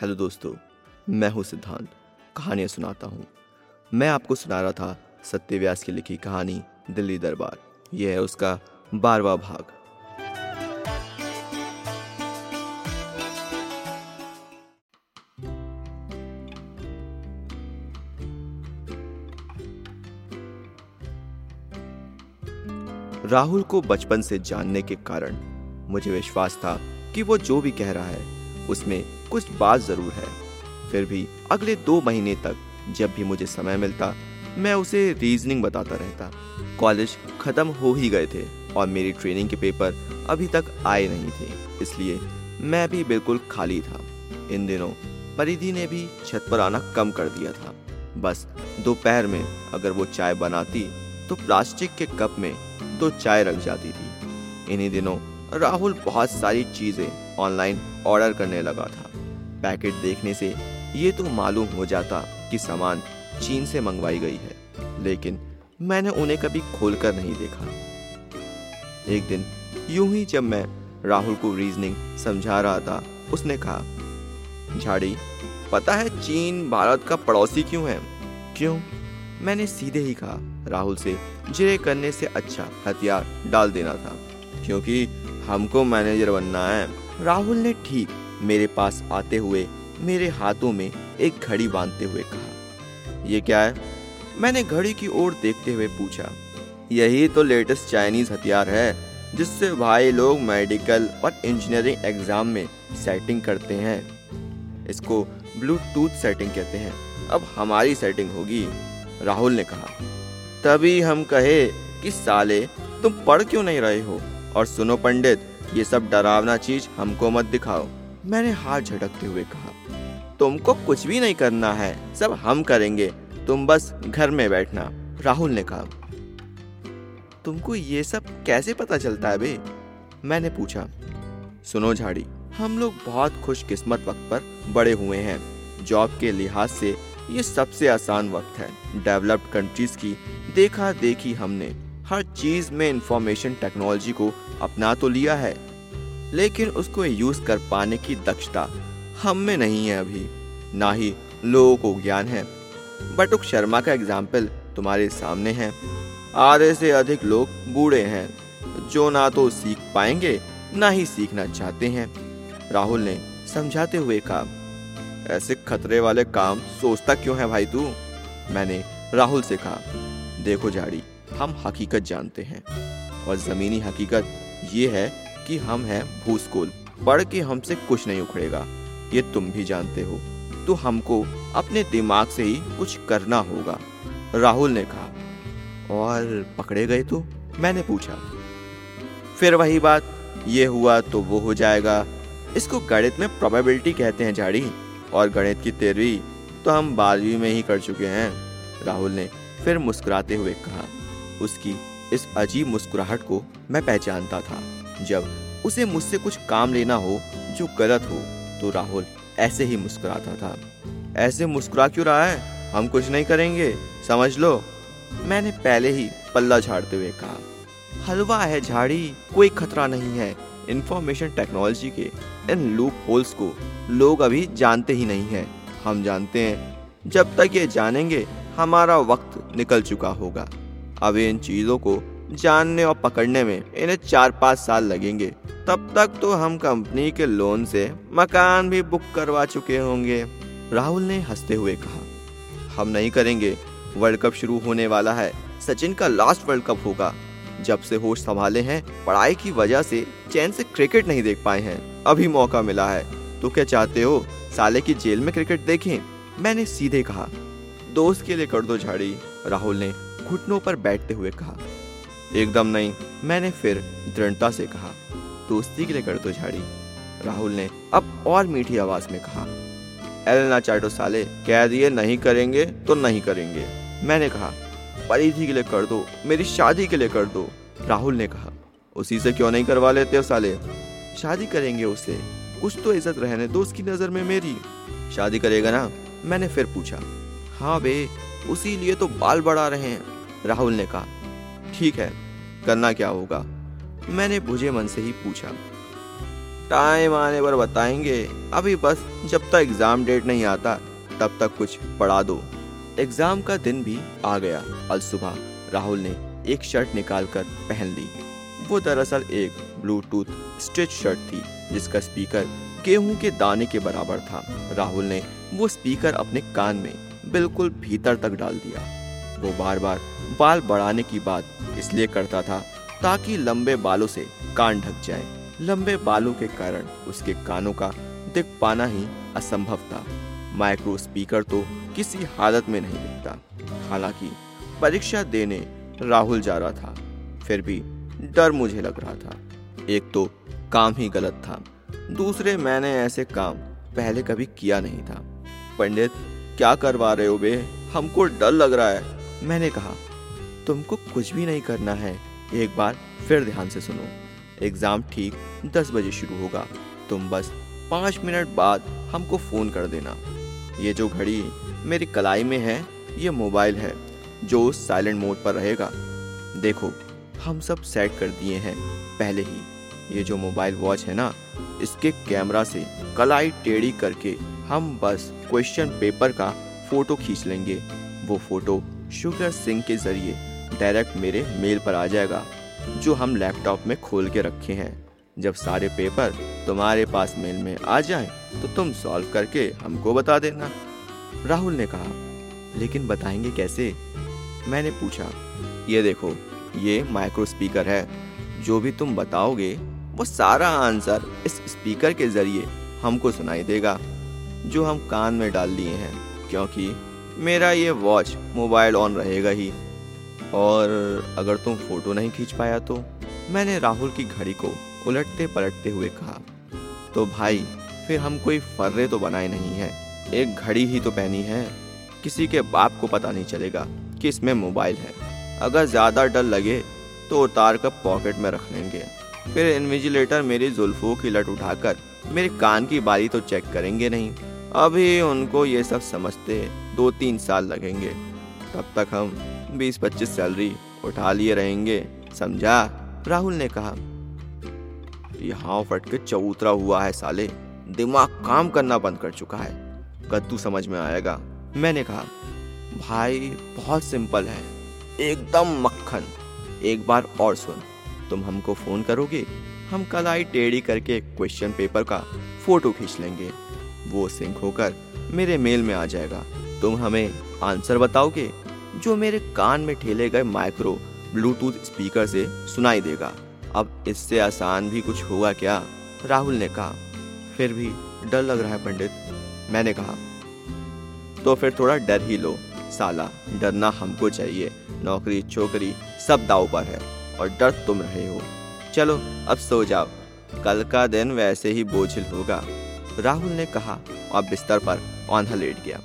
Hello दोस्तों, मैं हूँ सिद्धांत। कहानियाँ सुनाता हूँ। मैं आपको सुना रहा था सत्यव्यास की लिखी कहानी, दिल्ली दरबार। यह है उसका बारवा भाग। राहुल को बचपन से जानने के कारण मुझे विश्वास था कि वो जो भी कह रहा है उसमें कुछ बात ज़रूर है। फिर भी अगले दो महीने तक जब भी मुझे समय मिलता, मैं उसे रीजनिंग बताता रहता। कॉलेज खत्म हो ही गए थे और मेरी ट्रेनिंग के पेपर अभी तक आए नहीं थे, इसलिए मैं भी बिल्कुल खाली था। इन दिनों परिधि ने भी छत पर आना कम कर दिया था। बस दोपहर में अगर वो चाय बनाती तो प्लास्टिक के कप में दो चाय रख जाती थी। इन्हीं दिनों राहुल बहुत सारी चीज़ें ऑनलाइन ऑर्डर करने लगा था। पैकेट देखने से ये तो मालूम हो जाता कि सामान चीन से मंगवाई गई है, लेकिन मैंने उन्हें कभी खोलकर नहीं देखा। एक दिन यूँ ही जब मैं राहुल को रीजनिंग समझा रहा था, उसने कहा, झाड़ी, पता है चीन भारत का पड़ोसी क्यों है? क्यों? मैंने सीधे ही कहा, राहुल से जिरे करने से अच्छा हथियार डाल देना था, क्योंकि हमको मैनेजर बनना है। राहुल ने ठीक मेरे पास आते हुए मेरे हाथों में एक घड़ी बांधते हुए कहा, ये क्या है? मैंने घड़ी की ओर देखते हुए पूछा, यही तो लेटेस्ट चाइनीज़ हथियार है, जिससे भाई लोग मेडिकल और इंजीनियरिंग एग्ज़ाम में सेटिंग करते हैं। इसको ब्लूटूथ सेटिंग कहते हैं। अब हमारी सेटिंग होगी, राहुल ने कहा। तभी हम कहे कि साले, तुम पढ़ क्यों नहीं रहे हो? और सुनो पंडित ये सब डरावना चीज़ हमको मत दिखाओ। मैंने हाथ झटकते हुए कहा, तुमको कुछ भी नहीं करना है, सब हम करेंगे। तुम बस घर में बैठना, राहुल ने कहा। तुमको ये सब कैसे पता चलता है बे? मैंने पूछा। सुनो झाड़ी, हम लोग बहुत खुशकिस्मत वक्त पर बड़े हुए हैं। जॉब के लिहाज से ये सबसे आसान वक्त है। डेवलप्ड कंट्रीज़ की देखा देखी हमने। हर चीज़ में इंफॉर्मेशन टेक्नोलॉजी को अपना तो लिया है, लेकिन उसको यूज़ कर पाने की दक्षता हम में नहीं है अभी। ना ही लोगों को ज्ञान है। बटुक शर्मा का एग्ज़ाम्पल तुम्हारे सामने है। आधे से अधिक लोग बूढ़े हैं, जो ना तो सीख पाएँगे, ना ही सीखना चाहते हैं। राहुल ने समझाते हुए कहा, ऐसे खतरे वाले काम सोचता क्यों है भाई तू? मैंने राहुल से कहा, देखो जाड़ी हम हकीकत जानते हैं और जमीनी हकीकत ये है कि हम हैं भूस्कूल पढ़ के हमसे कुछ नहीं उखड़ेगा। ये तुम भी जानते हो। तो हमको अपने दिमाग से ही कुछ करना होगा। राहुल ने कहा, और पकड़े गए तो? मैंने पूछा। फिर वही बात, ये हुआ तो वो हो जाएगा। इसको गणित में प्रोबेबिलिटी कहते हैं, झाड़ी। और गणित की तेरहवीं तो हम बारहवीं में ही कर चुके हैं, राहुल ने। फिर मुस्कुराते हुए कहा, उसकी इस अजीब मुस्कुराहट को मैं पहचानता था। जब उसे मुझसे कुछ काम लेना हो, जो गलत हो तो राहुल ऐसे ही मुस्कुराता था। ऐसे मुस्कुरा क्यों रहा है? हम कुछ नहीं करेंगे, समझ लो। मैंने पहले ही पल्ला झाड़ते हुए कहा, हलवा है झाड़ी, कोई खतरा नहीं है। इंफॉर्मेशन टेक्नोलॉजी के इन लूप होल्स को लोग अभी जानते ही नहीं है। हम जानते हैं, जब तक ये जानेंगे, हमारा वक्त निकल चुका होगा। अब इन चीज़ों को जानने और पकड़ने में इन्हें चार पाँच साल लगेंगे। तब तक तो हम कंपनी के लोन से मकान भी बुक करवा चुके होंगे। राहुल ने हँसते हुए कहा, हम नहीं करेंगे। वर्ल्ड कप शुरू होने वाला है। सचिन का लास्ट वर्ल्ड कप होगा। जब से होश संभाले हैं, पढ़ाई की वजह से चैन से क्रिकेट नहीं देख पाए हैं। अभी मौका मिला है। तो क्या चाहते हो, साले की जेल में क्रिकेट देखें? मैंने सीधे कहा, दोस्त के लिए कर दो झाड़ी। राहुल ने घुटनों पर बैठते हुए कहा, एकदम नहीं, मैंने फिर दृढ़ता से कहा, दोस्ती के लिए कर दो झाड़ी। राहुल ने अब और मीठी आवाज़ में कहा एल ना चाटो साले कह दिए नहीं करेंगे तो नहीं करेंगे। मैंने कहा, परिधि के लिए कर दो, मेरी शादी के लिए कर दो। राहुल ने कहा, उसी से क्यों नहीं करवा लेते हो साले शादी करेंगे उससे कुछ तो इज़्ज़त रहने दो उसकी नज़र में मेरी। शादी करेगा ना? मैंने फिर पूछा हाँ बे, उसी लिए तो बाल बढ़ा रहे हैं। राहुल ने कहा, ठीक है, करना क्या होगा? मैंने बुझे मन से ही पूछा टाइम आने पर बताएँगे। अभी बस जब तक एग्ज़ाम डेट नहीं आता, तब तक कुछ पढ़ा दो। एग्ज़ाम का दिन भी आ गया। अल सुबह राहुल ने एक शर्ट निकालकर पहन ली। वो दरअसल एक ब्लूटूथ स्टिच शर्ट थी, जिसका स्पीकर गेहूँ के दाने के बराबर था। राहुल ने वो स्पीकर अपने कान में बिल्कुल भीतर तक डाल दिया। वो बार बार बाल बढ़ाने की बात इसलिए करता था ताकि लंबे बालों से कान ढक जाए। लंबे बालों के कारण उसके कानों का दिख पाना ही असंभव था। माइक्रो स्पीकर तो किसी हालत में नहीं दिखता। हालाँकि परीक्षा देने राहुल जा रहा था, फिर भी डर मुझे लग रहा था। एक तो काम ही गलत था। दूसरे मैंने ऐसे काम पहले कभी किया नहीं था। पंडित, क्या करवा रहे हो बे? हमको डर लग रहा है। मैंने कहा, तुमको कुछ भी नहीं करना है। एक बार फिर ध्यान से सुनो। एग्ज़ाम ठीक दस बजे शुरू होगा। तुम बस पाँच मिनट बाद हमको फ़ोन कर देना। ये जो घड़ी मेरी कलाई में है, ये मोबाइल है, जो साइलेंट मोड पर रहेगा। देखो, हम सब सेट कर दिए हैं। पहले ही ये जो मोबाइल वॉच है ना, इसके कैमरा से कलाई टेढ़ी करके हम बस क्वेश्चन पेपर का फ़ोटो खींच लेंगे। वो फ़ोटो शुगर सिंह के ज़रिए डायरेक्ट मेरे मेल पर आ जाएगा, जो हम लैपटॉप में खोल के रखे हैं। जब सारे पेपर तुम्हारे पास मेल में आ जाए तो तुम सॉल्व करके हमको बता देना। राहुल ने कहा, लेकिन बताएँगे कैसे? मैंने पूछा, ये देखो, ये माइक्रो स्पीकर है। जो भी तुम बताओगे, वो सारा आंसर इस स्पीकर के ज़रिए हमको सुनाई देगा, जो हम कान में डाल लिए हैं, क्योंकि मेरा ये वॉच मोबाइल ऑन रहेगा ही। और अगर तुम फ़ोटो नहीं खींच पाया तो मैंने राहुल की घड़ी को उलटते पलटते हुए कहा तो भाई, फिर हम कोई फर्रे तो बनाए नहीं है। एक घड़ी ही तो पहनी है। किसी के बाप को पता नहीं चलेगा कि इसमें मोबाइल है। अगर ज़्यादा डर लगे तो उतार कर पॉकेट में रख लेंगे। फिर इन्विजिलेटर मेरी जुल्फों की लट उठाकर मेरे कान की बारी तो चेक करेंगे नहीं। अभी उनको ये सब समझते दो तीन साल लगेंगे। तब तक हम बीस पच्चीस सैलरी उठा लिए रहेंगे, समझा? राहुल ने कहा। यहाँ फट के चौतरा हुआ है साले। दिमाग काम करना बंद कर चुका है। कद्दू समझ में आएगा। मैंने कहा, भाई, बहुत सिंपल है। एकदम मक्खन। एक बार और सुन। तुम हमको फ़ोन करोगे? हम कल आई टेढ़ी करके क्वेश्चन पेपर का फ़ोटो खींच लेंगे। वो सिंक होकर मेरे मेल में आ जाएगा। तुम हमें आंसर बताओगे, जो मेरे कान में ठेले गए माइक्रो ब्लूटूथ स्पीकर से सुनाई देगा। अब इससे आसान भी कुछ होगा क्या? राहुल ने कहा। फिर भी डर लग रहा है पंडित, मैंने कहा। तो फिर थोड़ा डर ही लो, साला, डरना हमको चाहिए। नौकरी, छोकरी, सब दाव पर है, और डर तुम रहे हो। चलो, अब सो जाओ। कल का दिन वैसे ही बोझिल होगा। राहुल ने कहा, और बिस्तर पर औंधा लेट गया।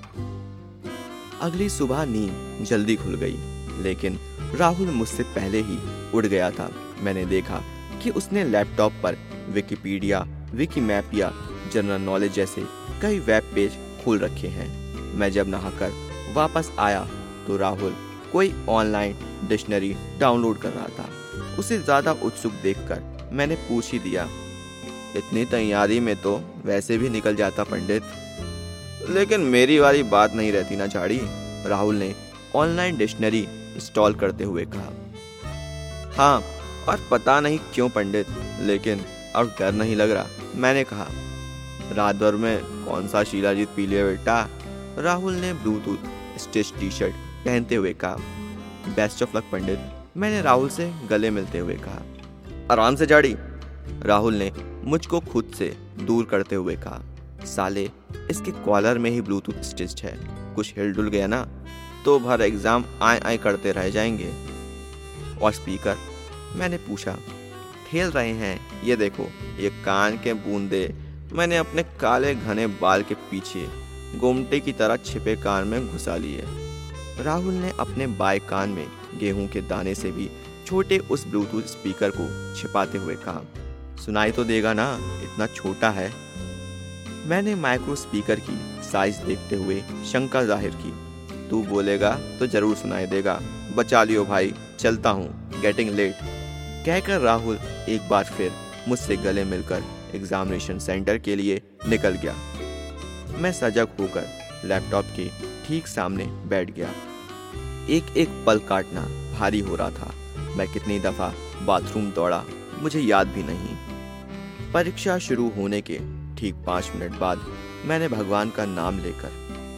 अगली सुबह नींद जल्दी खुल गई, लेकिन राहुल मुझसे पहले ही उड़ गया था। मैंने देखा कि उसने लैपटॉप पर विकिपीडिया विकी मैप या जनरल नॉलेज जैसे कई वेब पेज खोल रखे हैं। मैं जब नहाकर वापस आया तो राहुल कोई ऑनलाइन डिक्शनरी डाउनलोड कर रहा था। उसे ज़्यादा उत्सुक देखकर मैंने पूछ ही दिया, इतनी तैयारी में तो वैसे भी निकल जाता पंडित? लेकिन मेरी वाली बात नहीं रहती ना झाड़ी। राहुल ने ऑनलाइन डिक्शनरी इंस्टॉल करते हुए कहा। हाँ और पता नहीं क्यों पंडित, लेकिन अब डर नहीं लग रहा, मैंने कहा। रात भर में कौन सा शीलाजीत पी लिया बेटा? राहुल ने ब्लूटूथ स्टिच टी शर्ट पहनते हुए कहा। बेस्ट ऑफ़ लक पंडित, मैंने राहुल से गले मिलते हुए कहा। आराम से जाड़ी राहुल ने मुझको खुद से दूर करते हुए कहा। साले, इसके कॉलर में ही ब्लूटूथ स्टिच्ड है। कुछ हिल डुल गया ना तो भर एग्ज़ाम आए आए करते रह जाएँगे। और स्पीकर, मैंने पूछा ठेल रहे हैं? ये देखो, ये कान के बूंदे, मैंने अपने काले घने बाल के पीछे गोमटे की तरह छिपे कान में घुसा लिए। राहुल ने अपने बाएँ कान में गेहूँ के दाने से भी छोटे उस ब्लूटूथ स्पीकर को छिपाते हुए कहा, सुनाई तो देगा ना, इतना छोटा है। मैंने माइक्रो स्पीकर की साइज़ देखते हुए शंका ज़ाहिर की। तू बोलेगा तो ज़रूर सुनाई देगा। बचा लियो भाई, चलता हूँ। गेटिंग लेट कहकर राहुल एक बार फिर मुझसे गले मिलकर एग्जामिनेशन सेंटर के लिए निकल गया। मैं सजग होकर लैपटॉप के ठीक सामने बैठ गया। एक एक पल काटना भारी हो रहा था। मैं कितनी दफ़ा बाथरूम दौड़ा, मुझे याद भी नहीं। परीक्षा शुरू होने के ठीक पाँच मिनट बाद मैंने भगवान का नाम लेकर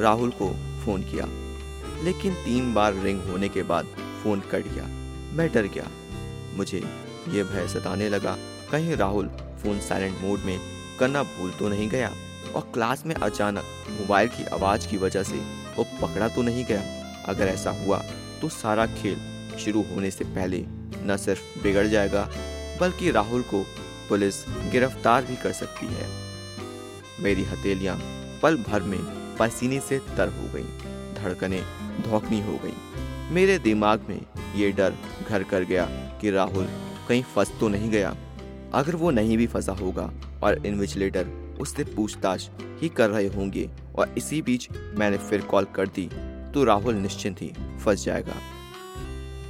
राहुल को फ़ोन किया। लेकिन तीन बार रिंग होने के बाद फ़ोन कट गया। मैं डर गया। मुझे ये भय सताने लगा, कहीं राहुल फ़ोन साइलेंट मोड में करना भूल तो नहीं गया? और क्लास में अचानक मोबाइल की आवाज़ की वजह से वो पकड़ा तो नहीं गया? अगर ऐसा हुआ तो सारा खेल शुरू होने से पहले न सिर्फ़ बिगड़ जाएगा, बल्कि राहुल को पुलिस गिरफ़्तार भी कर सकती है। मेरी हथेलियाँ पल भर में पसीने से तर हो गईं, धड़कनें धोखनी हो गईं। मेरे दिमाग में ये डर घर कर गया कि राहुल कहीं फंस तो नहीं गया। अगर वो नहीं भी फंसा होगा और इन्विजिलेटर उससे पूछताछ ही कर रहे होंगे और इसी बीच मैंने फिर कॉल कर दी तो राहुल निश्चिंत ही फंस जाएगा।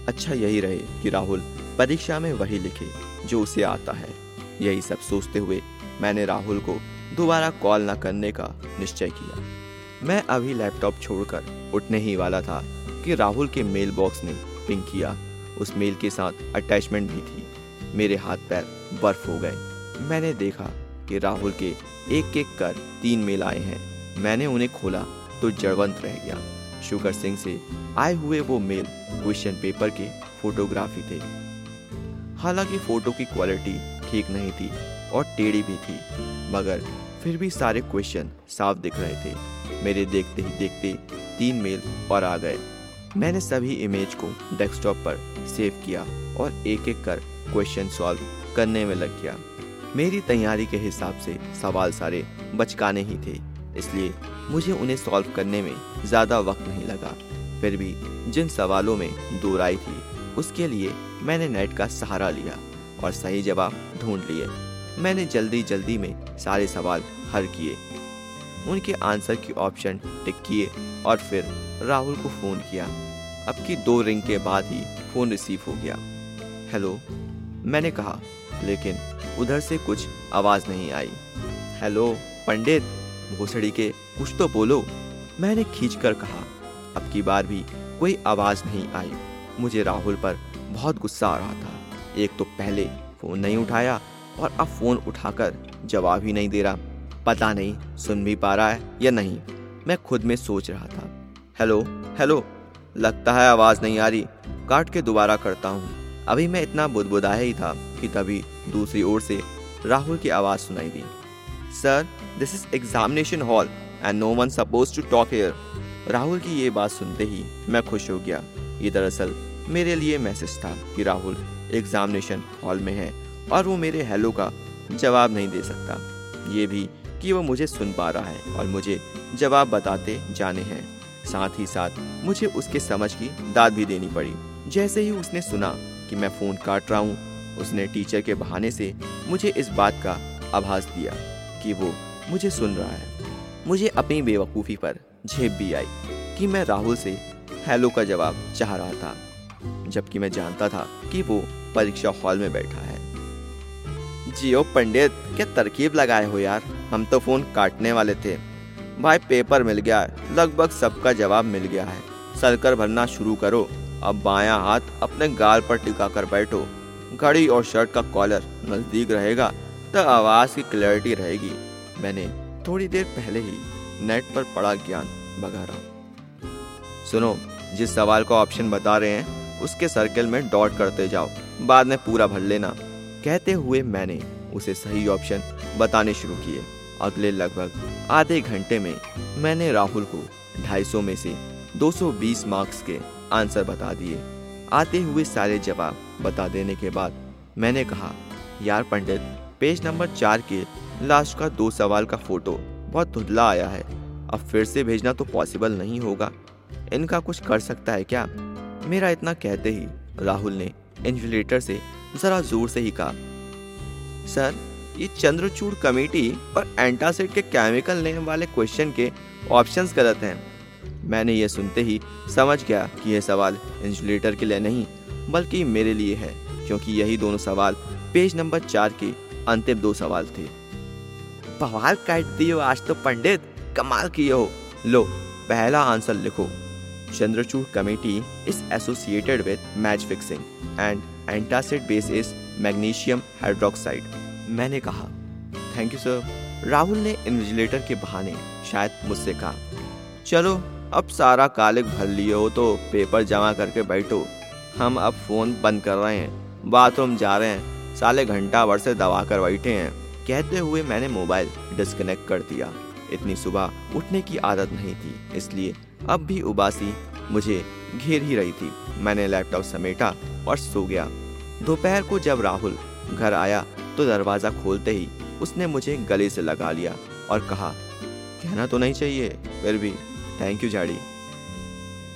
अच्छा यही रहे कि राहुल परीक्षा में वही लिखे जो उसे आता है। यही सब सोचते हुए मैंने राहुल को दोबारा कॉल न करने का निश्चय किया। मैं अभी लैपटॉप छोड़कर उठने ही वाला था कि राहुल के मेल बॉक्स ने पिंग किया। उस मेल के साथ अटैचमेंट भी थी। मेरे हाथ पैर बर्फ़ हो गए। मैंने देखा कि राहुल के एक एक कर तीन मेल आए हैं। मैंने उन्हें खोला तो जड़वंत रह गया। शुगर सिंह से आए हुए वो मेल क्वेश्चन पेपर के फोटोग्राफी थे। हालाँकि फ़ोटो की क्वालिटी ठीक नहीं थी। और टेढ़ी भी थी। मगर फिर भी सारे क्वेश्चन साफ़ दिख रहे थे। मेरे देखते ही देखते तीन मेल और आ गए। मैंने सभी इमेज को डेस्कटॉप पर सेव किया और एक एक कर क्वेश्चन सॉल्व करने में लग गया। मेरी तैयारी के हिसाब से सवाल सारे बचकाने ही थे। इसलिए मुझे उन्हें सॉल्व करने में ज़्यादा वक्त नहीं लगा। फिर भी जिन सवालों में दूर आई थी, उसके लिए मैंने नेट का सहारा लिया और सही जवाब ढूंढ लिए। मैंने जल्दी जल्दी में सारे सवाल हल किए। उनके आंसर की ऑप्शन टिक किए और फिर राहुल को फ़ोन किया। अब की दो रिंग के बाद ही फ़ोन रिसीव हो गया। हेलो, मैंने कहा, लेकिन उधर से कुछ आवाज़ नहीं आई। हेलो, पंडित, भोसड़ी के कुछ तो बोलो। मैंने खींच कर कहा, अब की बार भी कोई आवाज़ नहीं आई। मुझे राहुल पर बहुत गुस्सा आ रहा था। एक तो पहले फ़ोन नहीं उठाया और अब फ़ोन उठाकर जवाब ही नहीं दे रहा। पता नहीं सुन भी पा रहा है या नहीं। मैं खुद में सोच रहा था। Hello hello. लगता है आवाज़ नहीं आ रही। काट के दोबारा करता हूँ। अभी मैं इतना बुदबुदाया ही था कि तभी दूसरी ओर से राहुल की आवाज़ सुनाई दी। Sir this is examination hall and no one suppose to talk here Rahul की ये बात सुनते ही मैं खुश हो गया। ये दरअसल मेरे लिए मैसेज था कि राहुल एग्जामिनेशन हॉल में है। और वो मेरे हेलो का जवाब नहीं दे सकता। ये भी कि वो मुझे सुन पा रहा है और मुझे जवाब बताते जाने हैं। साथ ही साथ मुझे उसके समझ की दाद भी देनी पड़ी। जैसे ही उसने सुना कि मैं फ़ोन काट रहा हूँ, उसने टीचर के बहाने से मुझे इस बात का आभास दिया कि वो मुझे सुन रहा है। मुझे अपनी बेवकूफ़ी पर झेप भी आई कि मैं राहुल से हेलो का जवाब चाह रहा था, जबकि मैं जानता था कि वो परीक्षा हॉल में बैठा है। जियो पंडित क्या तरकीब लगाए हो यार। हम तो फ़ोन काटने वाले थे। भाई, पेपर मिल गया। लगभग सबका जवाब मिल गया है। सरकर भरना शुरू करो। अब बायां हाथ अपने गाल पर टिका कर बैठो। घड़ी और शर्ट का कॉलर नज़दीक रहेगा तो आवाज़ की क्लैरिटी रहेगी। मैंने थोड़ी देर पहले ही नेट पर पड़ा ज्ञान बघारा। सुनो, जिस सवाल का ऑप्शन बता रहे हैं, उसके सर्कल में डॉट करते जाओ। बाद में पूरा भर लेना। कहते हुए मैंने उसे सही ऑप्शन बताने शुरू किए। अगले लगभग आधे घंटे में मैंने राहुल को 250 में से 220 मार्क्स के आंसर बता दिए। आते हुए सारे जवाब बता देने के बाद मैंने कहा, यार पंडित पेज नंबर चार के लास्ट का दो सवाल का फ़ोटो बहुत धुंधला आया है। अब फिर से भेजना तो पॉसिबल नहीं होगा। इनका कुछ कर सकता है क्या? मेरा इतना कहते ही राहुल ने इन्फिलेटर से जरा ज़ोर से ही कहा, सर, ये चंद्रचूड़ कमेटी और एंटासिड के केमिकल नेम वाले क्वेश्चन के ऑप्शंस गलत हैं। मैंने ये सुनते ही समझ गया कि यह सवाल इंसुलेटर के लिए नहीं, बल्कि मेरे लिए है, क्योंकि यही दोनों सवाल पेज नंबर चार के अंतिम दो सवाल थे। बवाल काट दियो, आज तो पंडित, कमाल किए हो। लो, पहला आंसर लिखो। Chandrachud committee is associated with match fixing and antacid base is magnesium hydroxide. मैंने कहा, थैंक यू, सर। राहुल ने इन्विजिलेटर के बहाने शायद मुझसे कहा, चलो, अब सारा कालिक भर हो तो पेपर जमा करके बैठो। हम अब फ़ोन बंद कर रहे हैं, बाथरूम जा रहे हैं, साले घंटा भर से दबा कर बैठे हैं। कहते हुए मैंने मोबाइल डिस्कनेक्ट कर दिया। इतनी सुबह उठने की आदत नहीं थी, इसलिए अब भी उबासी मुझे घेर ही रही थी। मैंने लैपटॉप समेटा और सो गया। दोपहर को जब राहुल घर आया तो दरवाज़ा खोलते ही उसने मुझे गले से लगा लिया और कहा, कहना तो नहीं चाहिए, फिर भी थैंक यू झाड़ी।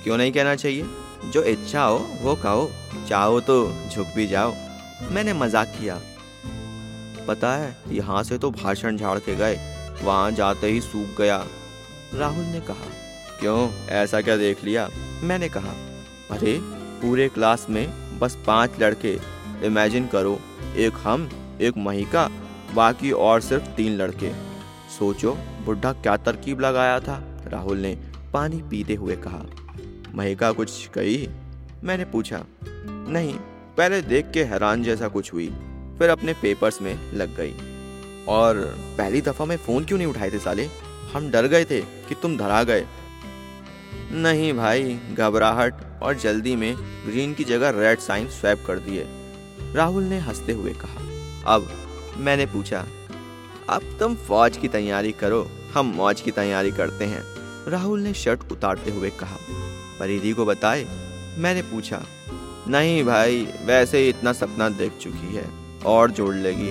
क्यों नहीं कहना चाहिए? जो इच्छा हो, वो कहो चाहो तो झुक भी जाओ। मैंने मज़ाक किया। पता है, यहाँ से तो भाषण झाड़ के गए, वहाँ जाते ही सूख गया। राहुल ने कहा, क्यों? ऐसा क्या देख लिया? मैंने कहा, अरे, पूरे क्लास में बस पाँच लड़के। इमेजिन करो, एक हम, एक महिका, बाकी और सिर्फ़ तीन लड़के। सोचो, बुढ़ा क्या तरकीब लगाया था? राहुल ने पानी पीते हुए कहा। महिका, कुछ कही? मैंने पूछा। नहीं, पहले देख के हैरान जैसा कुछ हुई, फिर अपने पेपर्स में लग गई। और पहली दफ़ा में फ़ोन क्यों नहीं उठाए थे साले? हम डर गए थे कि तुम धरा गए। नहीं भाई, घबराहट और जल्दी में ग्रीन की जगह रेड साइन स्वैप कर दिए। राहुल ने हँसते हुए कहा, अब मैंने पूछा, अब तुम फौज की तैयारी करो, हम मौज की तैयारी करते हैं। राहुल ने शर्ट उतारते हुए कहा परिधि को बताए, मैंने पूछा, नहीं भाई, वैसे ही इतना सपना देख चुकी है, और जोड़ लेगी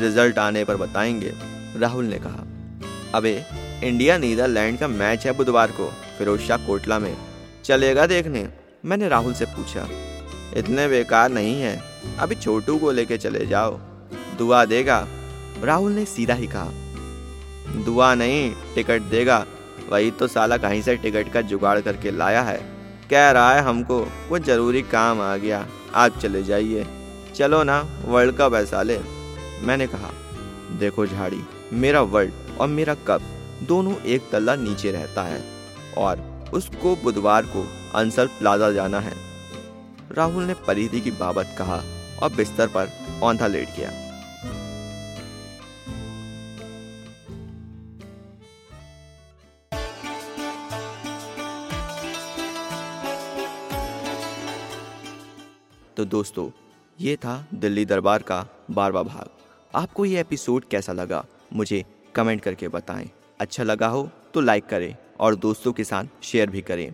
रिज़ल्ट आने पर बताएँगे। राहुल ने कहा, अबे इंडिया नीदरलैंड का मैच है बुधवार को फिरोज शाह कोटला में। चलेगा देखने, मैंने राहुल से पूछा। इतने बेकार नहीं है, अभी छोटू को लेके चले जाओ। दुआ देगा, राहुल ने सीधा ही कहा। दुआ नहीं, टिकट देगा, वही तो साला कहीं से टिकट का जुगाड़ करके लाया है। कह रहा है हमको, वो ज़रूरी काम आ गया आप चले जाइए। चलो ना, वर्ल्ड कप है साले, मैंने कहा। देखो झाड़ी, मेरा वर्ल्ड और मेरा कप। दोनों एक तल्ला नीचे रहता है और उसको बुधवार को अंसल प्लाजा जाना है। राहुल ने परिधि की बाबत कहा और बिस्तर पर औंधा लेट गया। तो दोस्तों, ये था दिल्ली दरबार का बारवा भाग। आपको ये एपिसोड कैसा लगा, मुझे कमेंट करके बताएँ। अच्छा लगा हो तो लाइक करें और दोस्तों के साथ शेयर भी करें।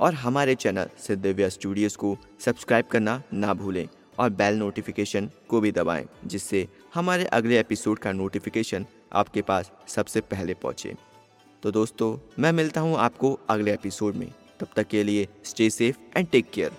और हमारे चैनल सिद्धिव्या स्टूडियोज़ को सब्सक्राइब करना ना भूलें और बेल नोटिफिकेशन को भी दबाएँ, जिससे हमारे अगले एपिसोड का नोटिफिकेशन आपके पास सबसे पहले पहुँचे। तो दोस्तों, मैं मिलता हूँ आपको अगले एपिसोड में। तब तक के लिए stay safe and take care